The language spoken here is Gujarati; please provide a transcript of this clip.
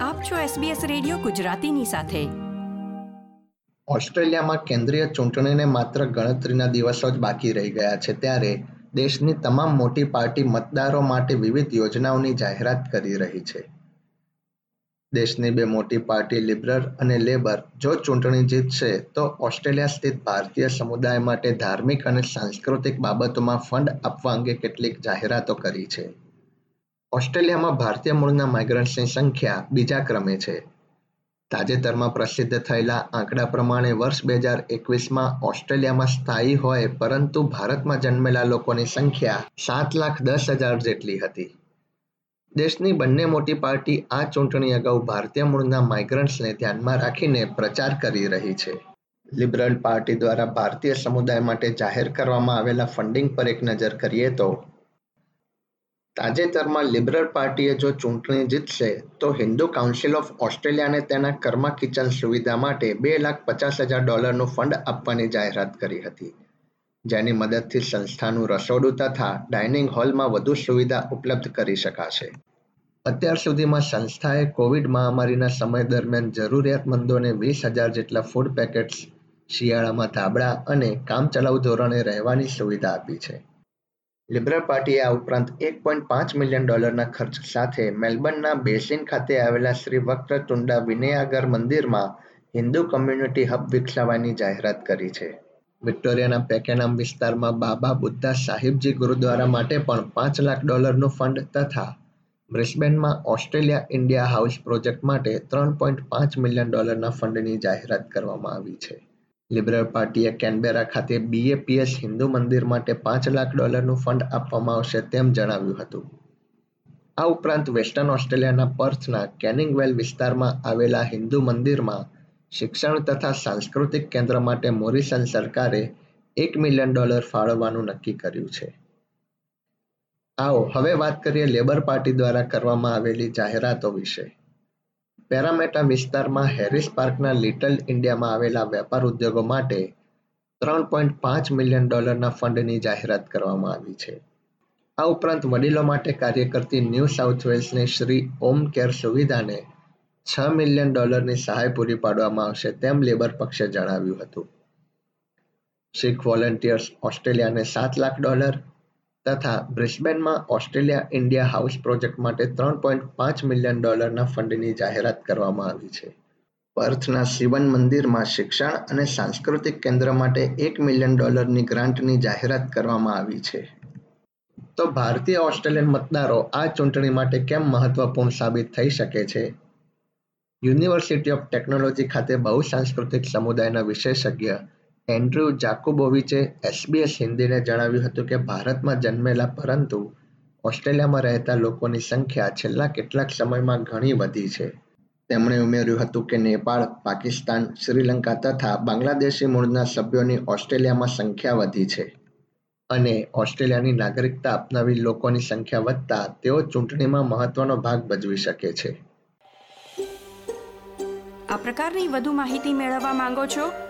આપ છો SBS રેડિયો ગુજરાતીની સાથે. ઓસ્ટ્રેલિયામાં કેન્દ્રીય ચૂંટણીને માત્ર ગણતરીના દિવસો જ બાકી રહી ગયા છે, ત્યારે દેશની તમામ મોટી પાર્ટી મતદારો માટે વિવિધ યોજનાઓની જાહેરાત કરી રહી છે. દેશની બે મોટી પાર્ટી લિબરલ અને લેબર જો ચૂંટણી જીતશે, તો ઓસ્ટ્રેલિયા સ્થિત ભારતીય સમુદાય માટે ધાર્મિક અને સાંસ્કૃતિક બાબતોમાં ફંડ આપવા અંગે કેટલીક જાહેરાતો કરી છે. ઓસ્ટ્રેલિયામાં ભારતીય મૂળના માઇગ્રન્ટ્સની સંખ્યા બીજા ક્રમે છે. તાજેતરમાં પ્રસિદ્ધ થયેલા આંકડા પ્રમાણે વર્ષ બે હજાર એકવીસમાં ઓસ્ટ્રેલિયામાં સ્થાયી હોય પરંતુ ભારતમાં જન્મેલા લોકોની સંખ્યા સાત લાખ દસ હજાર જેટલી હતી. દેશની બંને મોટી પાર્ટી આ ચૂંટણી અગાઉ ભારતીય મૂળના માઇગ્રન્ટ્સને ધ્યાનમાં રાખીને પ્રચાર કરી રહી છે. લિબરલ પાર્ટી દ્વારા ભારતીય સમુદાય માટે જાહેર કરવામાં આવેલા ફંડિંગ પર એક નજર કરીએ તો તાજેતરમાં લિબરલ પાર્ટીએ જો ચૂંટણી જીતશે, તો હિન્દુ કાઉન્સિલ ઓફ ઓસ્ટ્રેલિયાને તેના કર્મા કિચન સુવિધા માટે બે લાખ પચાસ હજાર ડોલરનું ફંડ આપવાની જાહેરાત કરી હતી. જેની મદદથી સંસ્થાનું રસોડું તથા ડાઇનિંગ હોલમાં વધુ સુવિધા ઉપલબ્ધ કરી શકાશે. અત્યાર સુધીમાં સંસ્થાએ કોવિડ મહામારીના સમય દરમિયાન જરૂરિયાતમંદોને વીસ હજાર જેટલા ફૂડ પેકેટ્સ શિયાળામાં ધાબળા અને કામચલાઉ ધોરણે રહેવાની સુવિધા આપી છે. લિબરલ પાર્ટીએ આ ઉપરાંત એક પોઈન્ટ પાંચ મિલિયન ડોલરના ખર્ચ સાથે મેલબર્નના બેસિન ખાતે આવેલા શ્રી વક્રતુંડા વિનયાગર મંદિરમાં હિન્દુ કમ્યુનિટી હબ વિકસાવવાની જાહેરાત કરી છે. વિક્ટોરિયાના પેકેનામ વિસ્તારમાં બાબા બુદ્ધા સાહિબજી ગુરુદ્વારા માટે પણ પાંચ લાખ ડોલરનું ફંડ તથા બ્રિસ્બેનમાં ઓસ્ટ્રેલિયા ઇન્ડિયા હાઉસ પ્રોજેક્ટ માટે ત્રણ પોઈન્ટ પાંચ મિલિયન ડોલરના ફંડની જાહેરાત કરવામાં આવી છે. લિબરલ પાર્ટીએ કેનબેરા ખાતે બીએપીએસ હિન્દુ મંદિર માટે પાંચ લાખ ડોલરનું ફંડ આપવામાં આવશે તેમ જણાવ્યું હતું. આ ઉપરાંત વેસ્ટર્ન ઓસ્ટ્રેલિયાના પર્થના કેનિંગવેલ વિસ્તારમાં આવેલા હિન્દુ મંદિરમાં શિક્ષણ તથા સાંસ્કૃતિક કેન્દ્ર માટે મોરિસન સરકારે એક મિલિયન ડોલર ફાળવવાનું નક્કી કર્યું છે. આવો, હવે વાત કરીએ લેબર પાર્ટી દ્વારા કરવામાં આવેલી જાહેરાતો વિશે. પેરામેટા વિસ્તારમાં હેરિસ પાર્કના લિટલ ઇન્ડિયામાં આવેલા વેપાર ઉદ્યોગો માટે ત્રણ પોઈન્ટ પાંચ મિલિયન ડોલરના ફંડની જાહેરાત કરવામાં આવી છે. આ ઉપરાંત વડીલો માટે કાર્ય કરતી ન્યૂ સાઉથ વેલ્સની શ્રી ઓમ કેર સુવિધાને છ મિલિયન ડોલરની સહાય પૂરી પાડવામાં આવશે તેમ લેબર પક્ષે જણાવ્યું હતું. શીખ વોલેન્ટિયર્સ ઓસ્ટ્રેલિયાને સાત લાખ ડોલર તથા બ્રિસ્બેનમાં ઓસ્ટ્રેલિયા ઇન્ડિયા હાઉસ પ્રોજેક્ટ માટે ત્રણ પોઈન્ટ પાંચ મિલિયન ડોલરના ફંડની જાહેરાત કરવામાં આવી છે. પર્થના શિવન મંદિરમાં શિક્ષણ અને સાંસ્કૃતિક કેન્દ્ર માટે એક મિલિયન ડોલરની ગ્રાન્ટની જાહેરાત કરવામાં આવી છે. તો ભારતીય ઓસ્ટ્રેલિયન મતદારો આ ચૂંટણી માટે કેમ મહત્વપૂર્ણ સાબિત થઈ શકે છે? યુનિવર્સિટી ઓફ ટેકનોલોજી ખાતે બહુ સાંસ્કૃતિક સમુદાયના વિશેષજ્ઞ એન્ડ્રુ જાકુબોવિચે એસબીએસ હિન્દીને જણાવ્યું હતું કે ભારતમાં જન્મેલા પરંતુ ઓસ્ટ્રેલિયામાં રહેતા લોકોની સંખ્યા છેલ્લા કેટલાક સમયમાં ઘણી વધી છે. તેમણે ઉમેર્યું હતું કે નેપાળ, પાકિસ્તાન, શ્રીલંકા તથા બાંગ્લાદેશી મૂળના સભ્યોની ઓસ્ટ્રેલિયામાં સંખ્યા વધી છે અને ઓસ્ટ્રેલિયાની નાગરિકતા અપનાવી લોકોની સંખ્યા વધતા તેઓ ચૂંટણીમાં મહત્વનો ભાગ ભજવી શકે છે. આ પ્રકારની વધુ માહિતી મેળવવા માંગો છો?